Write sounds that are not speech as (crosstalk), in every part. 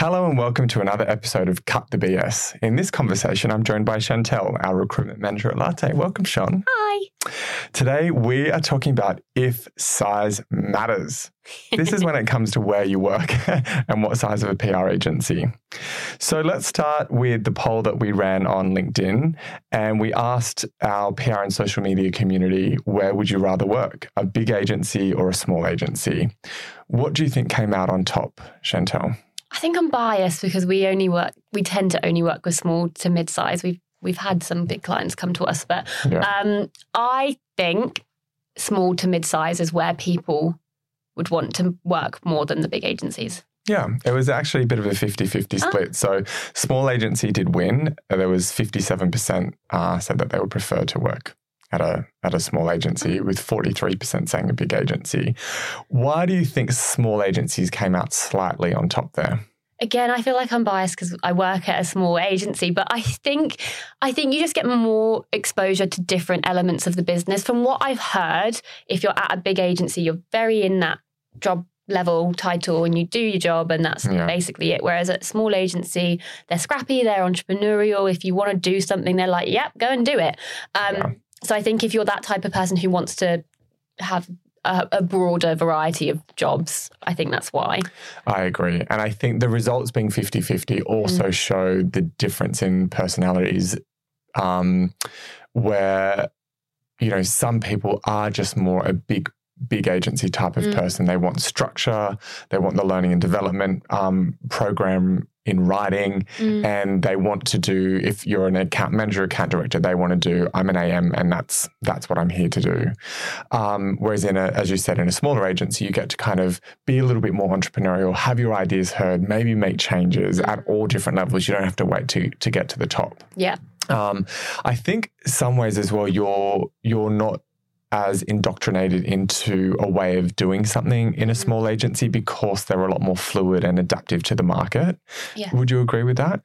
Hello and welcome to another episode of Cut the BS. In this conversation, I'm joined by Chantelle, our recruitment manager at Latte. Welcome, Sean. Hi. Today, we are talking about if size matters. This is when it comes to where you work (laughs) and what size of a PR agency. So let's start with the poll that we ran on LinkedIn. And we asked our PR and social media community, where would you rather work, a big agency or a small agency? What do you think came out on top, Chantelle? I think I'm biased because we only work, we tend to only work with small to mid size. We've we've had some big clients come to us, but Yeah. um, I think small to mid size is where people would want to work more than the big agencies. Yeah, it was actually a bit of a 50 50 Oh. split. So, small agency did win. There was 57% uh, said that they would prefer to work at a, at a small agency, with 43% saying a big agency. Why do you think small agencies came out slightly on top there? Again, I feel like I'm biased because I work at a small agency, but I think I think you just get more exposure to different elements of the business. From what I've heard, if you're at a big agency, you're very in that job level title and you do your job and that's Yeah. basically it. Whereas at a small agency, they're scrappy, they're entrepreneurial. If you want to do something, they're like, yep, go and do it. Um, Yeah. So I think if you're that type of person who wants to have a, a broader variety of jobs, I think that's why. I agree. And I think the results being 50 50 also Mm. show the difference in personalities, um, where, you know, some people are just more a big, big agency type of Mm. person. They want structure, they want the learning and development um, program in writing, Mm. and they want to do, if you're an account manager, account director, they want to do, I'm an AM and that's that's what I'm here to do. Um, whereas in a, as you said, in a smaller agency, you get to kind of be a little bit more entrepreneurial, have your ideas heard, maybe make changes at all different levels. You don't have to wait to to get to the top. Yeah. Um, I think some ways as well, you're you're not as indoctrinated into a way of doing something in a small agency because they're a lot more fluid and adaptive to the market. Yeah. Would you agree with that?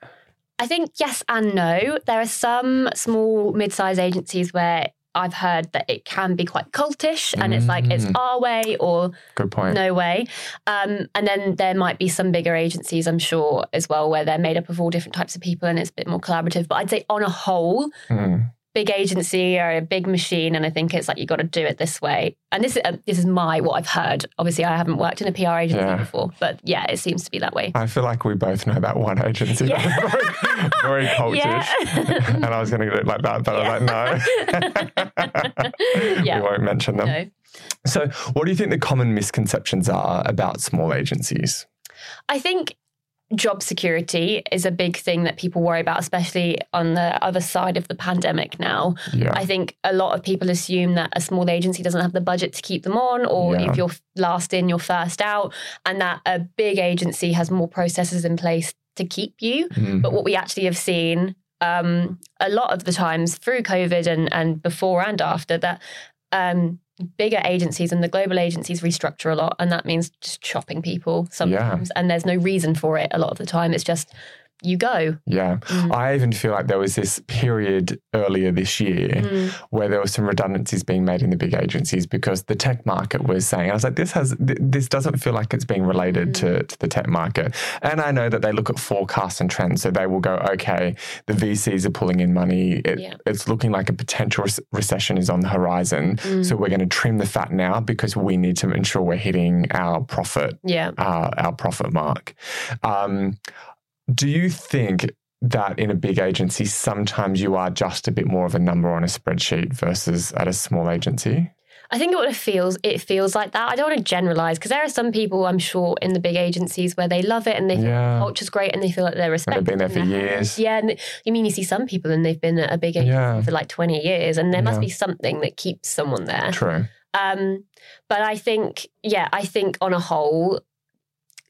I think yes and no. There are some small mid-sized agencies where I've heard that it can be quite cultish and it's like it's Mm. our way or Good point. no way. Um, and then there might be some bigger agencies, I'm sure, as well, where they're made up of all different types of people and it's a bit more collaborative. But I'd say on a whole, Mm. Big agency or a big machine, and I think it's like you got to do it this way. And this is uh, this is my what I've heard. Obviously, I haven't worked in a PR agency Yeah. before, but yeah, it seems to be that way. I feel like we both know that one agency Yeah. very, very (laughs) cultish. Yeah. and I was going to get it like that, but I was like, no. (laughs) Yeah. We won't mention them. No. So, what do you think the common misconceptions are about small agencies? I think job security is a big thing that people worry about, especially on the other side of the pandemic now. Yeah. I think a lot of people assume that a small agency doesn't have the budget to keep them on, or Yeah. if you're last in, you're first out, and that a big agency has more processes in place to keep you. Mm. But what we actually have seen um, a lot of the times through COVID and, and before and after that, um, bigger agencies and the global agencies restructure a lot. And that means just chopping people sometimes. And there's no reason for it a lot of the time. It's just you go. Yeah. Mm. I even feel like there was this period earlier this year Mm. where there were some redundancies being made in the big agencies because the tech market was saying, I was like, this has, th- this doesn't feel like it's being related to, to the tech market. And I know that they look at forecasts and trends. So they will go, okay, the VCs are pulling in money. It, Yeah. It's looking like a potential rec- recession is on the horizon. Mm. So we're going to trim the fat now because we need to ensure we're hitting our profit Yeah. uh, our profit mark. Um, do you think that in a big agency, sometimes you are just a bit more of a number on a spreadsheet versus at a small agency? I think what it feels, it feels like that. I don't want to generalize because there are some people I'm sure in the big agencies where they love it and they think Yeah. the culture's great and they feel like they're And respected. they've been there for years. Yeah, and you mean you see some people and they've been at a big agency Yeah. for like 20 years, and there must Yeah. be something that keeps someone there. True. Um, but I think, yeah, I think on a whole,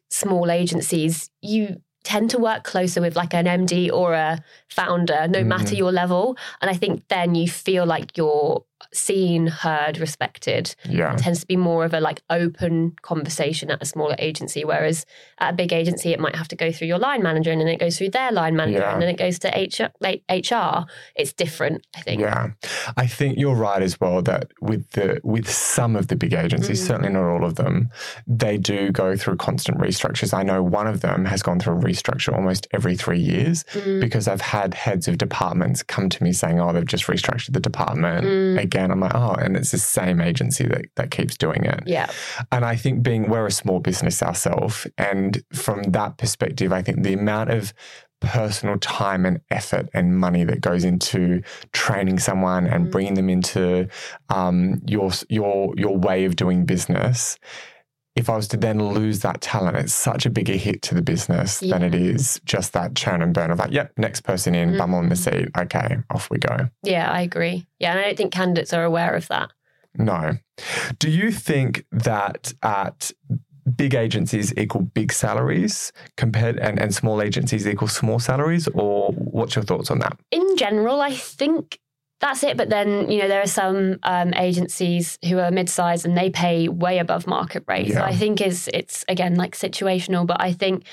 small agencies, you tend to work closer with like an MD or a founder, no matter Mhm. your level. And I think then you feel like you're seen, heard, respected. Yeah. It tends to be more of a like open conversation at a smaller agency, whereas at a big agency, it might have to go through your line manager and then it goes through their line manager Yeah. and then it goes to HR, like HR. It's different, I think. Yeah, I think you're right as well that with the with some of the big agencies, Mhm. certainly not all of them, they do go through constant restructures. I know one of them has gone through a restructure almost every three years Mm, because I've had heads of departments come to me saying, "Oh, they've just restructured the department Mm. again." I'm like, "Oh," and it's the same agency that that keeps doing it. yeah. And I think being we're a small business ourselves, and from that perspective, I think the amount of personal time and effort and money that goes into training someone and Mm. bringing them into um, your your your way of doing business. If I was to then lose that talent, it's such a bigger hit to the business than it is just that churn and burn of like, yep, next person in, bum on the Mhm. seat. Okay, off we go. Yeah, I agree. Yeah, and I don't think candidates are aware of that. No. Do you think that at big agencies equal big salaries compared and, and small agencies equal small salaries? Or what's your thoughts on that? in general, I think that's it. But then, you know, there are some um, agencies who are mid-sized and they pay way above market rate. So I think is it's again like situational. But I think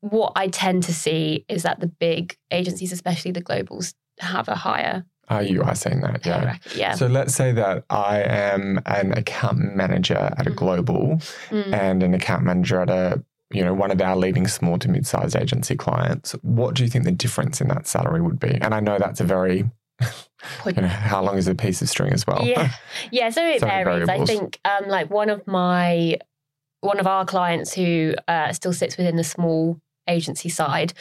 what I tend to see is that the big agencies, especially the globals, have a higher Are you are saying that? Yeah. Yeah. So let's say that I am an account manager at a Mhm. global Mm. and an account manager at a you know one of our leading small to mid-sized agency clients. What do you think the difference in that salary would be? And I know that's a very Point- you how long is a piece of string as well. Yeah, (laughs) yeah. So it So varies. I think, um, like one of my, one of our clients who uh, still sits within the small agency side,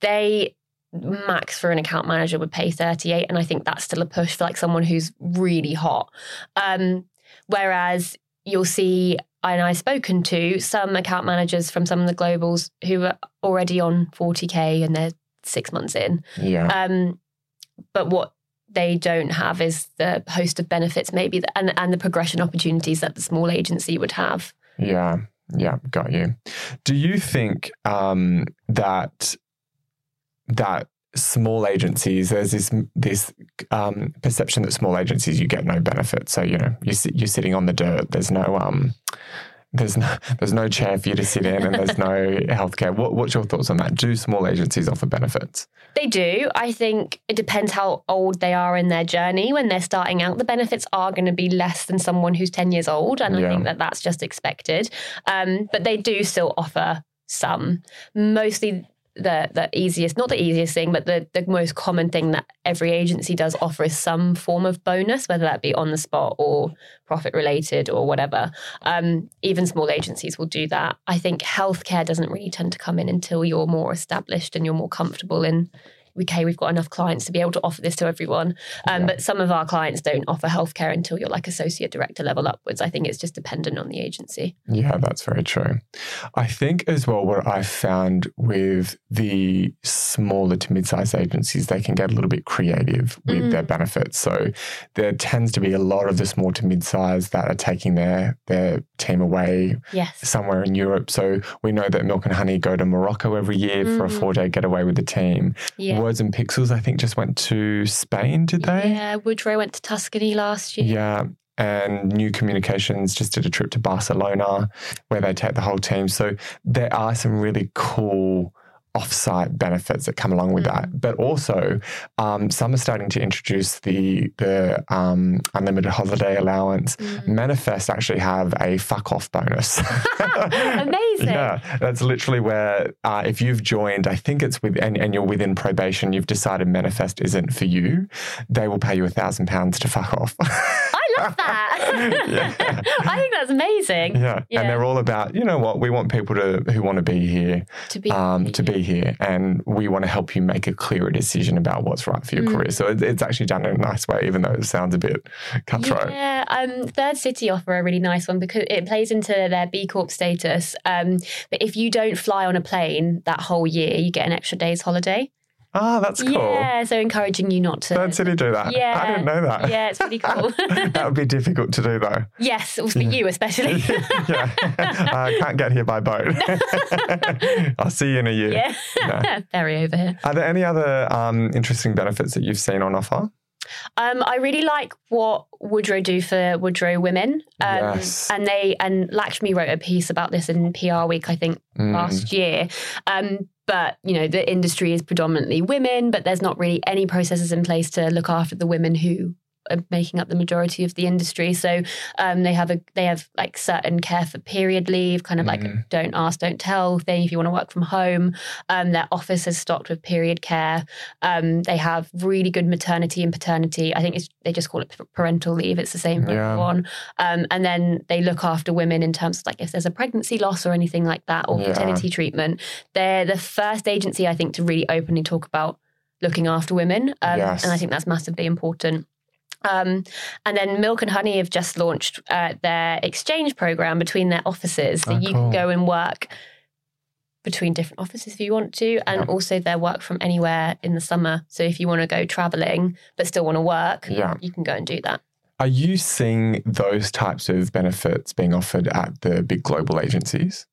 they max for an account manager would pay 38 and i think that's still a push for like someone who's really hot um whereas you'll see and i've spoken to some account managers from some of the globals who are already on 40k and they're six months in yeah. um, but what they don't have is the host of benefits, maybe, and and the progression opportunities that the small agency would have. Yeah, yeah, got you. Do you think um, that that small agencies there's this this um, perception that small agencies you get no benefit? So you know you you're sitting on the dirt. There's no um, there's no there's no chair for you to sit in, and there's no (laughs) healthcare. What, what's your thoughts on that? Do small agencies offer benefits? They do. I think it depends how old they are in their journey. When they're starting out, the benefits are going to be less than someone who's 10 years old. And Yeah. I think that that's just expected. Um, but they do still offer some. Mostly the, the easiest, not the easiest thing, but the, the most common thing that every agency does offer is some form of bonus, whether that be on the spot or profit related or whatever. Um, even small agencies will do that. I think healthcare doesn't really tend to come in until you're more established and you're more comfortable in okay, we've got enough clients to be able to offer this to everyone. Um, Yeah. But some of our clients don't offer healthcare until you're like associate director level upwards. I think it's just dependent on the agency. Yeah, that's very true. I think as well, what I've found with the smaller to mid sized agencies, they can get a little bit creative with Mm. their benefits. So there tends to be a lot of the small to mid sized that are taking their, their team away Yes. somewhere in Europe. So we know that Milk and Honey go to Morocco every year for a Mhm. four day getaway with the team. Yeah. Words and Pixels, I think, just went to Spain, did they? Yeah. Woodrow went to Tuscany last year. Yeah. And New Communications just did a trip to Barcelona where they take the whole team. So there are some really cool offsite benefits that come along with that. But also, um, some are starting to introduce the the um, unlimited holiday allowance. Mm. Manifest actually have a fuck off bonus. (laughs) Amazing. Yeah, that's literally where uh, if you've joined, I think it's with and, and you're within probation, you've decided Manifest isn't for you, they will pay you a thousand pounds to fuck off. I love that. (laughs) Yeah. I think that's amazing. yeah. Yeah. and they're all about you know what we want people to who want to be here To be um, to be here, and we want to help you make a clearer decision about what's right for your Mm. career. So it, it's actually done in a nice way, even though it sounds a bit cutthroat. Yeah, um, Third City offer a really nice one because it plays into their B Corp status. Um, but if you don't fly on a plane that whole year, you get an extra day's holiday. Ah, that's cool. Yeah, so encouraging you not to. Third City do that. Yeah. I didn't know that. Yeah, it's pretty cool. (laughs) (laughs) that would be difficult to do though. yes, for you especially. (laughs) yeah. I can't get here by boat. I'll see you in a year. yeah, Yeah. ferry over here. Are there any other um, interesting benefits that you've seen on offer? Um, I really like what Woodrow do for Woodrow women. Um, Yes. And they and Lakshmi wrote a piece about this in PR Week, I think, Mm. last year. Um, but you know, the industry is predominantly women, but there's not really any processes in place to look after the women who making up the majority of the industry. So um, they have a they have like certain care for period leave, kind of like a Mm. don't ask, don't tell thing. If you want to work from home, um, their office is stocked with period care. Um, they have really good maternity and paternity. I think it's, they just call it parental leave. It's the same Yeah. everyone. Um, and then they look after women in terms of like if there's a pregnancy loss or anything like that or Yeah. fertility treatment. They're the first agency I think to really openly talk about looking after women. Um, Yes. And I think that's massively important. Um, and then Milk and Honey have just launched uh, their exchange program between their offices. So Oh, you cool. can go and work between different offices if you want to, and Yeah. also their work from anywhere in the summer. So if you want to go traveling but still want to work, Yeah. you can go and do that. Are you seeing those types of benefits being offered at the big global agencies?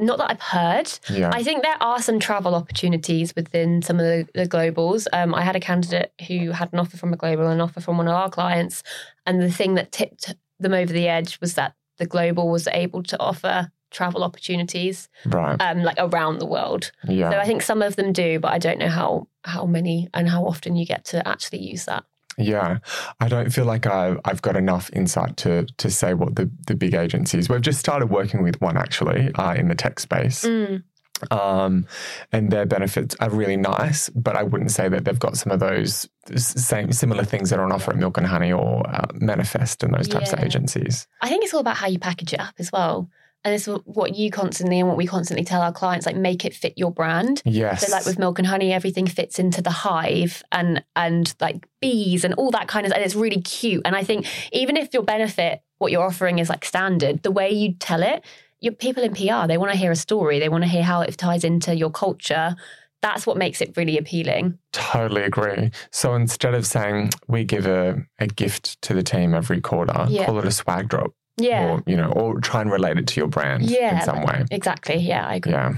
Not that I've heard. Yeah. I think there are some travel opportunities within some of the, the globals. Um, I had a candidate who had an offer from a global, an offer from one of our clients, and the thing that tipped them over the edge was that the global was able to offer travel opportunities, right. um, like around the world. Yeah. So I think some of them do, but I don't know how how many and how often you get to actually use that. Yeah, I don't feel like I've, I've got enough insight to to say what the, the big agencies. We've just started working with one actually uh, in the tech space, Mm, um, and their benefits are really nice. But I wouldn't say that they've got some of those same similar things that are on offer at Milk and Honey or uh, Manifest and those types of agencies. I think it's all about how you package it up as well. And this is what you constantly and what we constantly tell our clients, like make it fit your brand. Yes, So like with milk and honey, everything fits into the hive and and like bees and all that kind of and it's really cute. And I think even if your benefit, what you're offering is like standard, the way you tell it, your people in PR, they want to hear a story. They want to hear how it ties into your culture. That's what makes it really appealing. Totally agree. So instead of saying we give a, a gift to the team every quarter, Yeah. call it a swag drop, Yeah. or you know, or try and relate it to your brand Yeah, in some way. Exactly. Yeah, I agree. Yeah.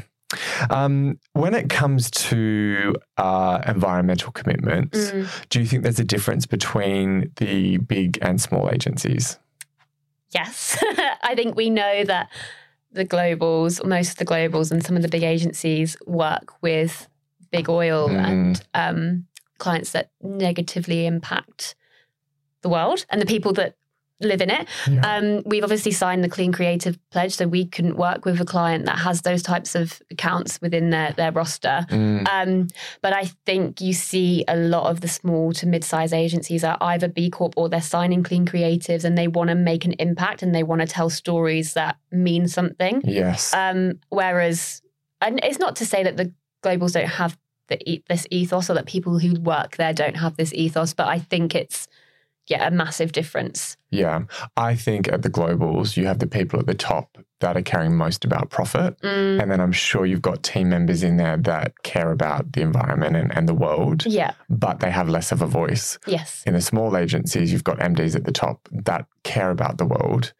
Um, when it comes to uh, environmental commitments, Mm. do you think there's a difference between the big and small agencies? Yes. (laughs) I think we know that the globals, most of the globals and some of the big agencies work with big oil Mm. and um, clients that negatively impact the world and the people that live in it. Yeah. Um, we've obviously signed the Clean Creative Pledge, so we couldn't work with a client that has those types of accounts within their, their roster. Mm, Um, but I think you see a lot of the small to mid-size agencies are either B Corp or they're signing clean creatives and they want to make an impact and they want to tell stories that mean something. yes. Um, whereas, and it's not to say that the globals don't have the, this ethos or that people who work there don't have this ethos, but I think it's yeah a massive difference. yeah. I think at the globals, you have the people at the top that are caring most about profit. Mm, And then I'm sure you've got team members in there that care about the environment and, and the world, yeah. but they have less of a voice. Yes. In the small agencies, you've got MDs at the top that care about the world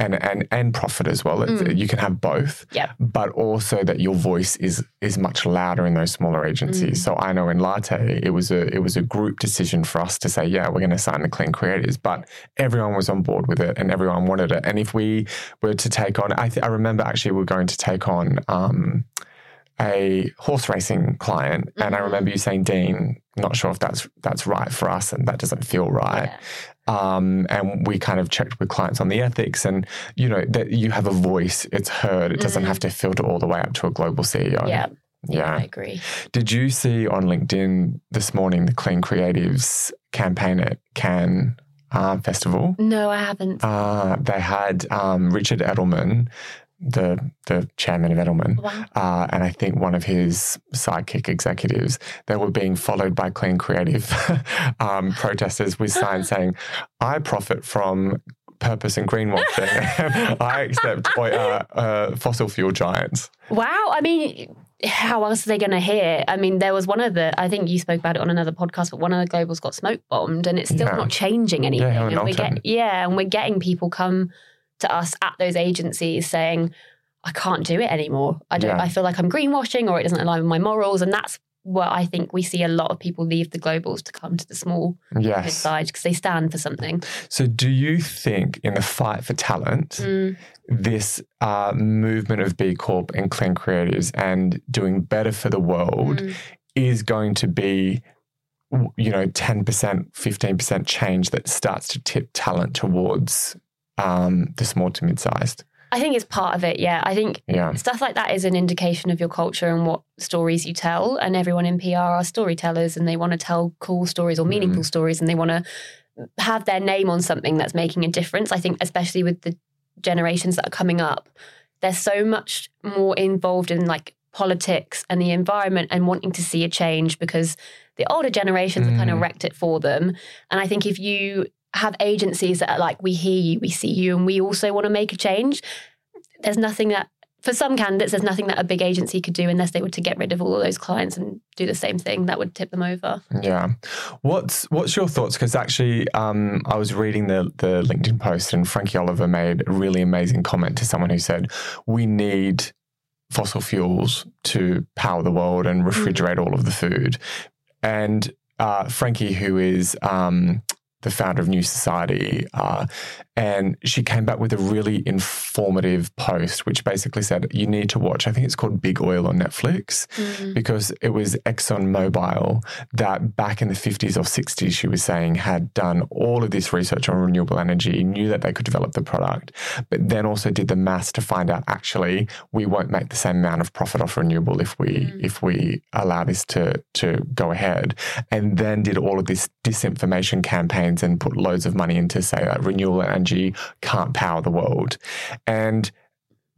and and and profit as well. Mm. You can have both, Yeah. but also that your voice is is much louder in those smaller agencies. Mm. So I know in Latte, it was a it was a group decision for us to say, yeah, we're going to sign the clean creatives, but everyone was on board with it and everyone wanted it. And if we were to take on, I th- I remember actually we are going to take on. Um, a horse racing client, and I remember you saying, "Dean, not sure if that's that's right for us, and that doesn't feel right." Yeah. um, and we kind of checked with clients on the ethics and you know that you have a voice it's heard it doesn't Mhm. have to filter all the way up to a global ceo Yeah. yeah I agree. did you see on linkedin this morning the clean creatives campaign at cannes uh, festival No, I haven't. uh, they had um, richard edelman the the chairman of edelman wow. uh, and I think one of his sidekick executives, they were being followed by clean creative (laughs) um, protesters with signs (laughs) saying, I profit from purpose and greenwashing. (laughs) I accept uh, uh, fossil fuel giants. Wow. I mean, how else are they going to hear? I mean, there was one of the, I think you spoke about it on another podcast, but one of the globals got smoke bombed and it's still Yeah. not changing anything. Helen and we're get, yeah, and we're getting people come to us at those agencies saying, I can't do it anymore. I don't, Yeah. I feel like I'm greenwashing or it doesn't align with my morals. And that's what I think we see a lot of people leave the globals to come to the small Yes. mid-sized because they stand for something. So, do you think in the fight for talent, Mm. this uh, movement of B Corp and clean creatives and doing better for the world Mm. is going to be, you know, 10%, 15% change that starts to tip talent towards um, the small to mid sized? I think it's part of it. Yeah, I think Yeah. stuff like that is an indication of your culture and what stories you tell. And everyone in PR are storytellers, and they want to tell cool stories or Mm. meaningful stories, and they want to have their name on something that's making a difference. I think, especially with the generations that are coming up, they're so much more involved in like politics and the environment and wanting to see a change because the older generations have kind of Mm. wrecked it for them. And I think if you have agencies that are like, we hear you, we see you, and we also want to make a change, there's nothing that, for some candidates, there's nothing that a big agency could do unless they were to get rid of all of those clients and do the same thing that would tip them over. Yeah. What's what's your thoughts? Because actually, um, I was reading the the LinkedIn post, and Frankie Oliver made a really amazing comment to someone who said, "We need fossil fuels to power the world and refrigerate all of the food." And uh, Frankie, who is um, the founder of New Society, uh, and she came back with a really informative post, which basically said, "You need to watch." I think it's called Big Oil on Netflix because it was ExxonMobil that back in the 50s or 60s, she was saying, had done all of this research on renewable energy, knew that they could develop the product, but then also did the maths to find out actually we won't make the same amount of profit off renewable if we Mm. if we allow this to to go ahead. And then did all of this disinformation campaigns and put loads of money into say that renewable energy can't power the world. And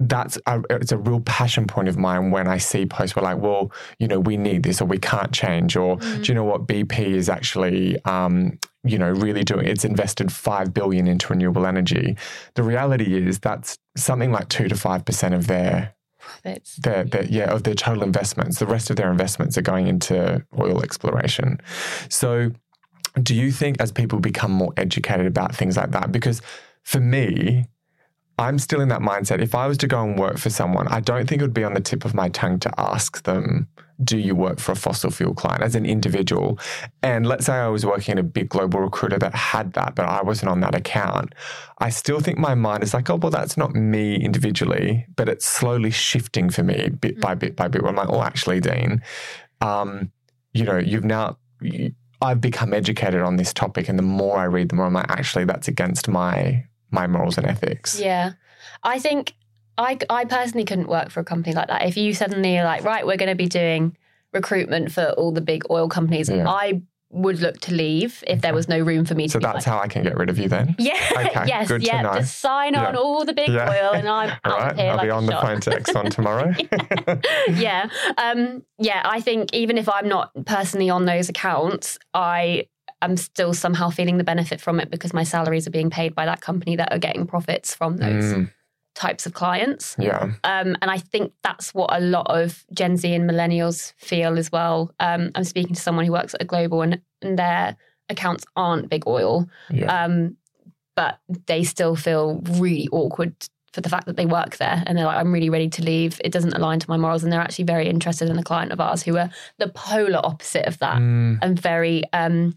that's a, it's a real passion point of mine when I see posts where like, well, you know, we need this or we can't change, or Mm. do you know what BP is actually, um, you know, really doing? It's invested five billion into renewable energy. The reality is that's something like two to five percent of their Profits. their, their yeah of their total investments. The rest of their investments are going into oil exploration. So, do you think as people become more educated about things like that, because for me, I'm still in that mindset. If I was to go and work for someone, I don't think it would be on the tip of my tongue to ask them, do you work for a fossil fuel client as an individual? And let's say I was working in a big global recruiter that had that, but I wasn't on that account. I still think my mind is like, oh, well, that's not me individually, but it's slowly shifting for me bit by bit by bit. Where I'm like, oh, actually, Dean, um, you know, you've now. You, I've become educated on this topic, and the more I read, the more I'm like, actually, that's against my my morals and ethics. Yeah. I think I, I personally couldn't work for a company like that. If you suddenly are like, right, we're going to be doing recruitment for all the big oil companies, Yeah. I would look to leave if there was no room for me to So that's like, how I can get rid of you then. yeah, (laughs) Okay, yes, good to yeah, know. just sign on Yeah. all the big Yeah. oil and I'm (laughs) All out right, here I'll like be on the shot. phone to Exxon (laughs) tomorrow. yeah. Um, yeah, I think even if I'm not personally on those accounts, I am still somehow feeling the benefit from it because my salaries are being paid by that company that are getting profits from those Mm, types of clients. yeah, Um, and I think that's what a lot of Gen Z and millennials feel as well. Um, I'm speaking to someone who works at a global and, and their accounts aren't big oil, yeah, um, but they still feel really awkward for the fact that they work there and they're like, I'm really ready to leave. It doesn't align to my morals. And they're actually very interested in a client of ours who are the polar opposite of that Mm, and very, um,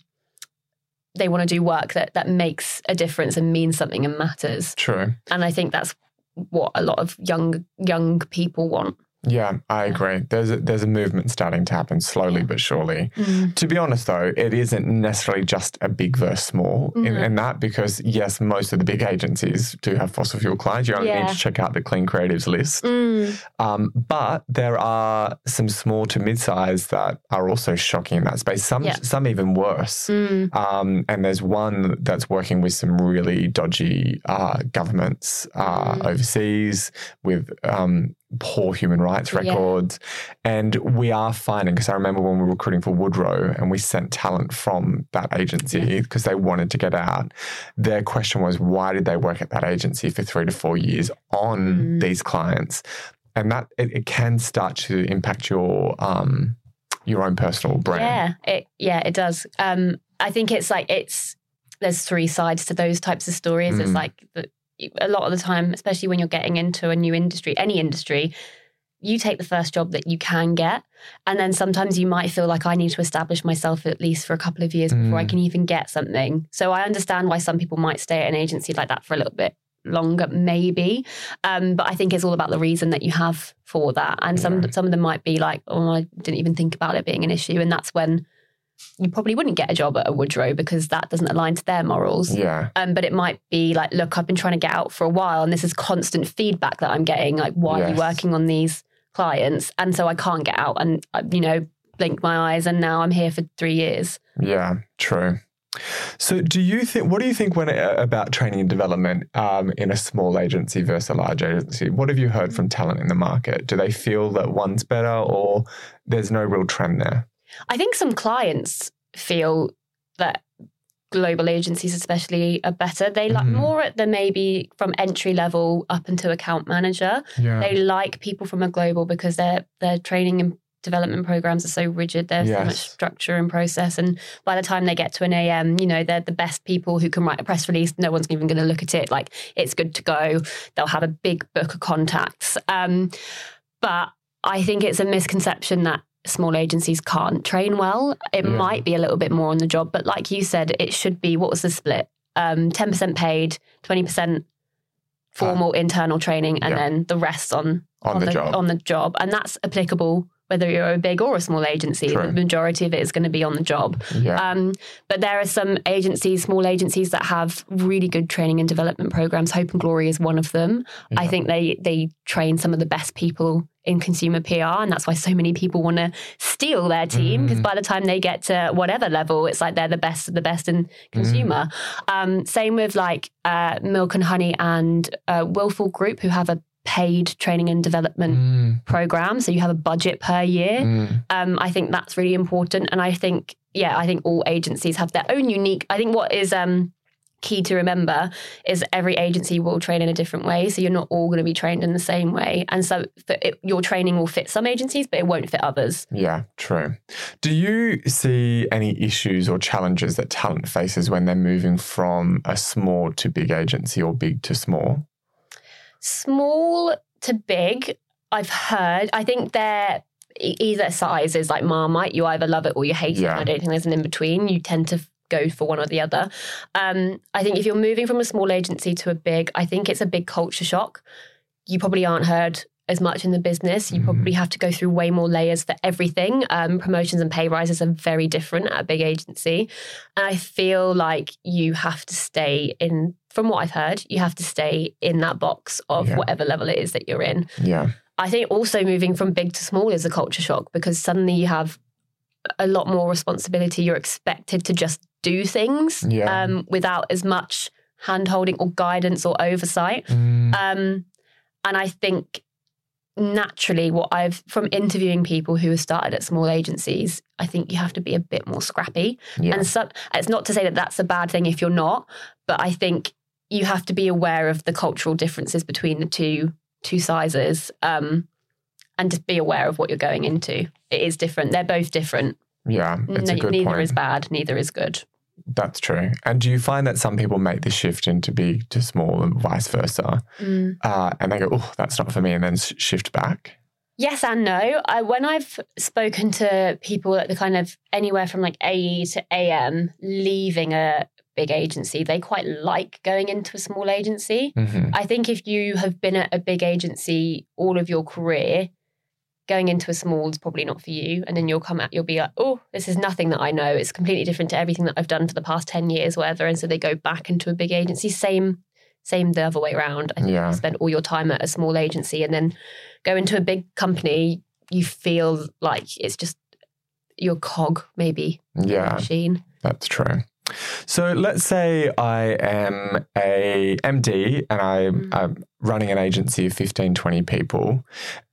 they want to do work that, that makes a difference and means something and matters. true. And I think that's what a lot of young young people want. Yeah, I agree. There's a, there's a movement starting to happen slowly Yeah. but surely. To be honest, though, it isn't necessarily just a big versus small in, Mhm. in that because, yes, most of the big agencies do have fossil fuel clients. You only need to check out the Clean Creatives list. Mm. Um, but there are some small to mid size that are also shocking in that space, some, Yeah. some even worse. Mm. Um, and there's one that's working with some really dodgy uh, governments uh, Mm. overseas with um, poor human rights Yeah. records. And we are finding, because I remember when we were recruiting for Woodrow and we sent talent from that agency because they wanted to get out, their question was, why did they work at that agency for three to four years on Mm. these clients? And that it, it can start to impact your um, your own personal brand. Yeah, it yeah, it does. Um, I think it's like it's there's three sides to those types of stories. It's Mm. like the, a lot of the time, especially when you're getting into a new industry, any industry, you take the first job that you can get. And then sometimes you might feel like I need to establish myself at least for a couple of years before I Mm. can even get something. So I understand why some people might stay at an agency like that for a little bit longer, maybe. Um, but I think it's all about the reason that you have for that. And some Yeah. some of them might be like, oh, I didn't even think about it being an issue. And that's when you probably wouldn't get a job at a Woodrow because that doesn't align to their morals. Yeah. Um, but it might be like, look, I've been trying to get out for a while, and this is constant feedback that I'm getting. Like, why are you working on these clients? And so I can't get out, and uh, you know, blink my eyes, and now I'm here for three years. Yeah, true. So, do you think? What do you think when uh, about training and development um, in a small agency versus a large agency? What have you heard from talent in the market? Do they feel that one's better, or there's no real trend there? I think some clients feel that global agencies, especially, are better. They like Mhm. more at the maybe from entry level up into account manager. Yeah, They like people from a global because their their training and development programs are so rigid. There's so much structure and process. And by the time they get to an AM, you know, they're the best people who can write a press release. No one's even going to look at it. Like it's good to go. They'll have a big book of contacts. Um, but I think it's a misconception that small agencies can't train well. It might be a little bit more on the job, but like you said, it should be what was the split? Um, 10% paid, 20% formal internal training, and Yeah. then the rest on on, the, job. on the job, and that's applicable whether you're a big or a small agency. True. The majority of it is going to be on the job. yeah, Um, but there are some agencies, small agencies, that have really good training and development programs. Hope and Glory is one of them. I think they they train some of the best people in consumer PR, and that's why so many people want to steal their team because Mm. by the time they get to whatever level, it's like they're the best of the best in consumer. Um, same with like uh, Milk and Honey and uh, Willful Group, who have a paid training and development Mm, program. So you have a budget per year. mm, Um, I think that's really important. And I think, yeah, I think all agencies have their own unique. I think what is um, key to remember is every agency will train in a different way. So you're not all going to be trained in the same way. And so for it, your training will fit some agencies, but it won't fit others. yeah, true. Do you see any issues or challenges that talent faces when they're moving from a small to big agency or big to small? Small to big, I've heard. I think they're either size is like Marmite. You either love it or you hate Yeah. it. I don't think there's an in between. You tend to go for one or the other. Um, I think if you're moving from a small agency to a big, I think it's a big culture shock. You probably aren't heard as much in the business. You Mhm. probably have to go through way more layers for everything. Um, promotions and pay rises are very different at a big agency. And I feel like you have to stay in, from what I've heard, you have to stay in that box of Yeah. whatever level it is that you're in. Yeah, I think also moving from big to small is a culture shock because suddenly you have a lot more responsibility. You're expected to just do things Yeah. um, without as much hand holding or guidance or oversight. Mm, Um, and I think naturally, what I've from interviewing people who have started at small agencies, I think you have to be a bit more scrappy. yeah, And so, it's not to say that that's a bad thing if you're not, but I think you have to be aware of the cultural differences between the two two sizes, um, and just be aware of what you're going into. It is different. They're both different. yeah. It's a good neither point. is bad. Neither is good. That's true. And do you find that some people make the shift into big to small and vice versa? Uh, and they go, oh, that's not for me, and then shift back? Yes and no. I, when I've spoken to people at the kind of anywhere from like AE to AM leaving a big agency, they quite like going into a small agency. hmm I think if you have been at a big agency all of your career, going into a small is probably not for you. And then you'll come out, you'll be like, oh, this is nothing that I know. It's completely different to everything that I've done for the past 10 years, whatever. And so they go back into a big agency. Same, same the other way around. I think Yeah. you spend all your time at a small agency and then go into a big company, you feel like it's just your cog, maybe, Yeah, machine. that's true. So let's say I am a MD and I'm, Mm. I'm running an agency of 15, 20 people,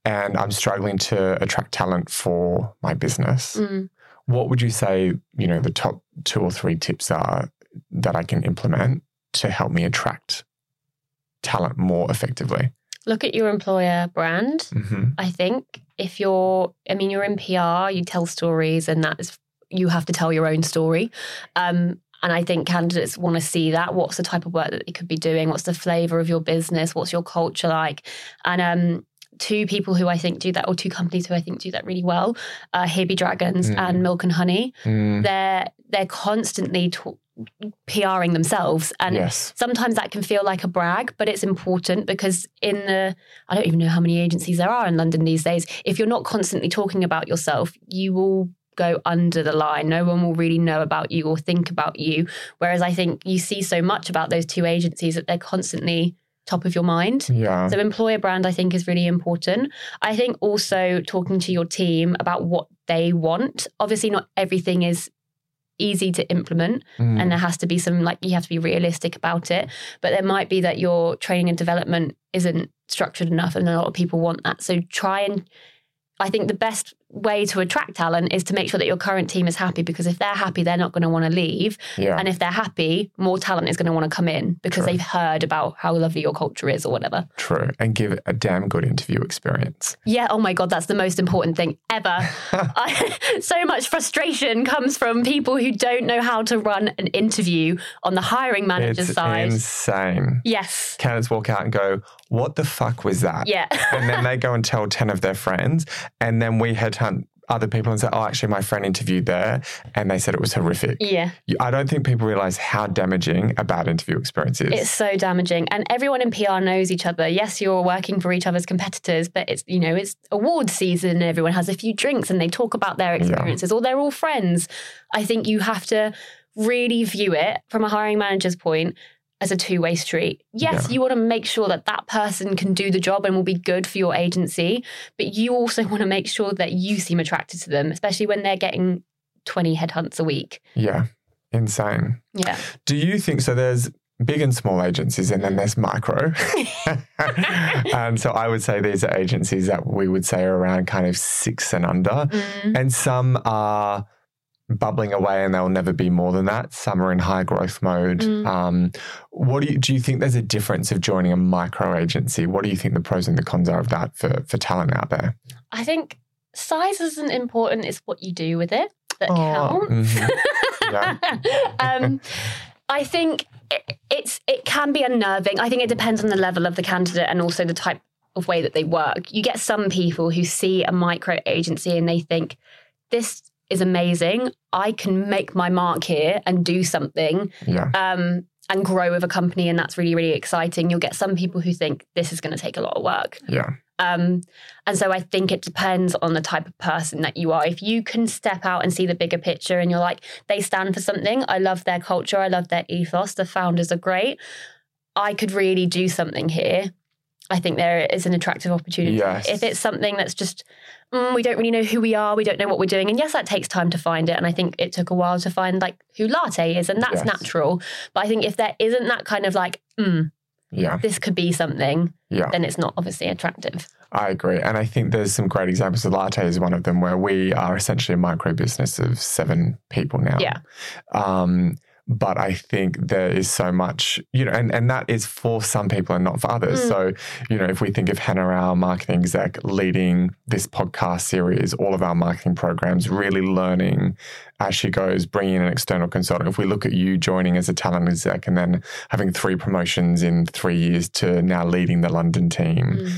and I'm struggling to attract talent for my business. Mm. What would you say, you know, the top two or three tips are that I can implement to help me attract talent more effectively? Look at your employer brand. hmm I think if you're, I mean, you're in PR, you tell stories, and that is, you have to tell your own story. Um, and I think candidates want to see that. What's the type of work that they could be doing? What's the flavor of your business? What's your culture like? And um, two people who I think do that, or two companies who I think do that really well, uh, Here Be Dragons Mm. and Milk and Honey. Mm, They're they're constantly talk, PRing themselves, and yes. sometimes that can feel like a brag, but it's important because in the I don't even know how many agencies there are in London these days. If you're not constantly talking about yourself, you will go under the line. No one will really know about you or think about you. Whereas I think you see so much about those two agencies that they're constantly top of your mind. Yeah. So employer brand I think is really important. I think also talking to your team about what they want. Obviously not everything is easy to implement Mm, and there has to be some like you have to be realistic about it but there might be that your training and development isn't structured enough and a lot of people want that so try and i think the best way to attract talent is to make sure that your current team is happy because if they're happy they're not going to want to leave yeah. and if they're happy more talent is going to want to come in because True. they've heard about how lovely your culture is or whatever True. And give it a damn good interview experience. yeah oh my god that's the most important thing ever (laughs) I, (laughs) so much frustration comes from people who don't know how to run an interview on the hiring manager's it's side insane. yes Candidates walk out and go, What the fuck was that? yeah (laughs) and then they go and tell 10 of their friends. And then we headhunt other people and say, Oh, actually, my friend interviewed there and they said it was horrific. yeah I don't think people realize how damaging a bad interview experience is. It's so damaging. And everyone in PR knows each other. Yes, you're working for each other's competitors, but it's, you know, it's awards season and everyone has a few drinks and they talk about their experiences or they're all friends. I think you have to really view it from a hiring manager's point as a two-way street. Yes, Yeah. you want to make sure that that person can do the job and will be good for your agency, but you also (laughs) want to make sure that you seem attracted to them, especially when they're getting 20 headhunts a week. yeah, insane. Yeah. Do you think so? There's big and small agencies, and then there's micro. (laughs) and so I would say these are agencies that we would say are around kind of six and under. Mm. And some are bubbling away and they'll never be more than that. Some are in high growth mode. Mm. Um, what do you, do you think there's a difference of joining a micro agency? What do you think the pros and the cons are of that for, for talent out there? I think size isn't important, it's what you do with it that Oh, counts. mhm. (laughs) Yeah. um, I think it, it's it can be unnerving. I think it depends on the level of the candidate and also the type of way that they work. You get some people who see a micro agency and they think this is amazing. I can make my mark here and do something Yeah. um, and grow with a company, and that's really really exciting. You'll get some people who think this is going to take a lot of work. Yeah. Um, and so I think it depends on the type of person that you are. If you can step out and see the bigger picture and you're like, they stand for something, I love their culture, I love their ethos, the founders are great, I could really do something here. I think there is an attractive opportunity. Yes. If it's something that's just, mm, we don't really know who we are, we don't know what we're doing. And yes, that takes time to find it. And I think it took a while to find like who Latte is, and that's Yes. natural. But I think if there isn't that kind of like, mm, Yeah. this could be something, Yeah. then it's not obviously attractive. I agree. And I think there's some great examples. of Latte is one of them where we are essentially a micro business of seven people now. Yeah. Um, but I think there is so much, you know, and, and that is for some people and not for others. Mm. So, you know, if we think of Hannah, our marketing exec, leading this podcast series, all of our marketing programs, really learning as she goes, bringing in an external consultant. If we look at you joining as a talent exec and then having three promotions in three years to now leading the London team, Mm.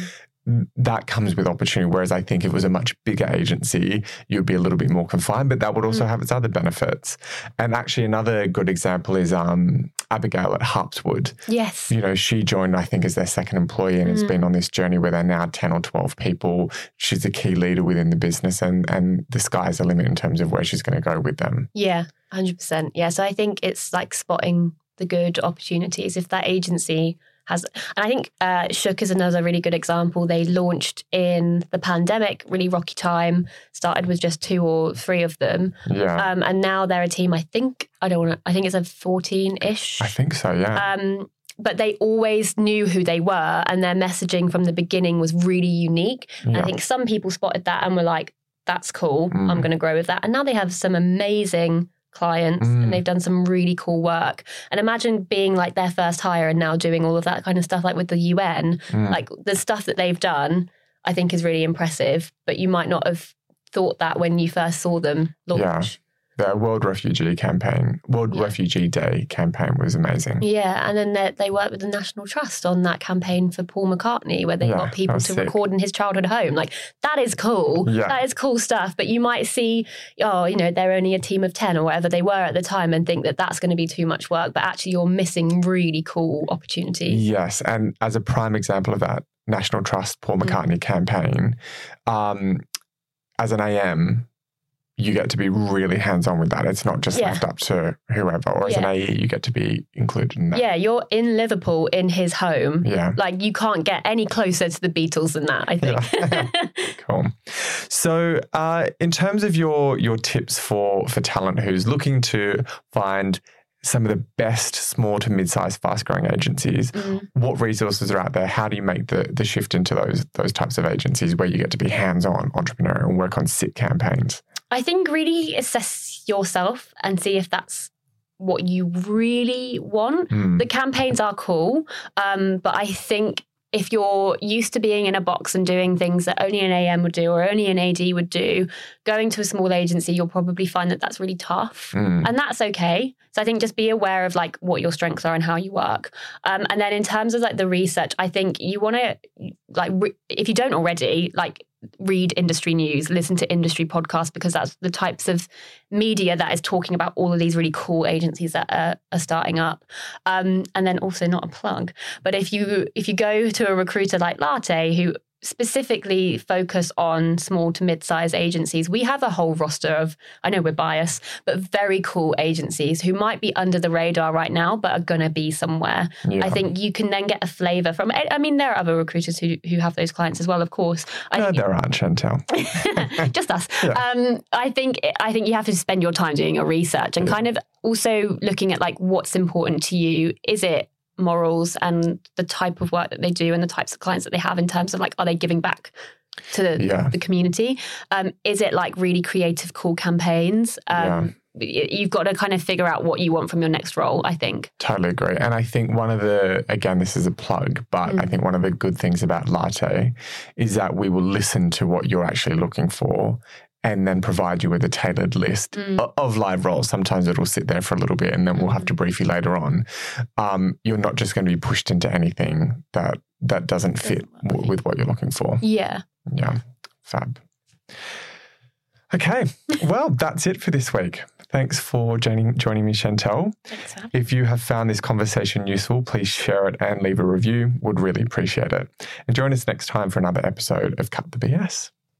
That comes with opportunity. Whereas I think if it was a much bigger agency, you'd be a little bit more confined, but that would also Mm. have its other benefits. And actually, another good example is um, Abigail at Harpswood. Yes. You know, she joined, I think, as their second employee and has Mm. been on this journey where they're now 10 or 12 people. She's a key leader within the business, and, and the sky's the limit in terms of where she's going to go with them. Yeah, 100%. Yeah. So I think it's like spotting the good opportunities. If that agency has, and I think uh, Shook is another really good example. They launched in the pandemic, really rocky time, started with just two or three of them. Yeah. Um, and now they're a team, I think, I don't want to, I think it's a 14 ish. I think so, yeah. Um, but they always knew who they were, and their messaging from the beginning was really unique. And yeah. I think some people spotted that and were like, that's cool. Mm. I'm going to grow with that. And now they have some amazing clients Mm. and they've done some really cool work. And imagine being like their first hire and now doing all of that kind of stuff, like with the UN. Mm. Like the stuff that they've done, I think is really impressive. But you might not have thought that when you first saw them launch. The World Refugee campaign, World Yeah. Refugee Day campaign was amazing. Yeah, and then they, they worked with the National Trust on that campaign for Paul McCartney, where they Yeah, got people to sick. record in his childhood home. Like that is cool. Yeah. That is cool stuff. But you might see, oh, you know, they're only a team of ten or whatever they were at the time, and think that that's going to be too much work. But actually, you're missing really cool opportunities. Yes, and as a prime example of that National Trust Paul Mm. McCartney campaign, um, as an AM, you get to be really hands on with that. It's not just Yeah. left up to whoever, or as an AE, you get to be included in that. Yeah, you're in Liverpool in his home. Yeah. Like you can't get any closer to the Beatles than that. I think. (laughs) Cool. So, uh, in terms of your your tips for for talent who's looking to find some of the best small to mid-sized fast-growing agencies, Mm. what resources are out there? How do you make the the shift into those those types of agencies where you get to be hands-on entrepreneurial and work on sit campaigns? I think really assess yourself and see if that's what you really want. Hmm. The campaigns are cool, um, but I think if you're used to being in a box and doing things that only an AM would do or only an AD would do, going to a small agency, you'll probably find that that's really tough. Hmm. And that's okay. So I think just be aware of like what your strengths are and how you work. Um, and then in terms of like the research, I think you want to like re- if you don't already like read industry news, listen to industry podcasts because that's the types of media that is talking about all of these really cool agencies that are, are starting up. Um, and then also not a plug, but if you if you go to a recruiter like Latte who specifically focus on small to mid-sized agencies. We have a whole roster of, I know we're biased, but very cool agencies who might be under the radar right now, but are going to be somewhere. Yeah. I think you can then get a flavor from. I mean, there are other recruiters who, who have those clients as well, of course. I no, think there aren't, Chantelle. (laughs) just us. Yeah. Um, I think I think you have to spend your time doing your research and kind of also looking at like what's important to you. Is it morals and the type of work that they do and the types of clients that they have in terms of like are they giving back to the, Yeah. the community? Um, is it like really creative, cool campaigns? Um, y- You've got to kind of figure out what you want from your next role. I think. Totally agree. And I think one of the, again, this is a plug, but I Mm. think one of the good things about Latte is that we will listen to what you're actually looking for and then provide you with a tailored list Mm. of live roles. Sometimes it'll sit there for a little bit and then we'll have to brief you later on. Um, you're not just going to be pushed into anything that, that doesn't fit w- with what you're looking for. Yeah. Yeah, fab. Okay, (laughs) well, that's it for this week. Thanks for joining, joining me, Chantelle. Thanks. If you have found this conversation useful, please share it and leave a review. Would really appreciate it. And join us next time for another episode of Cut the BS.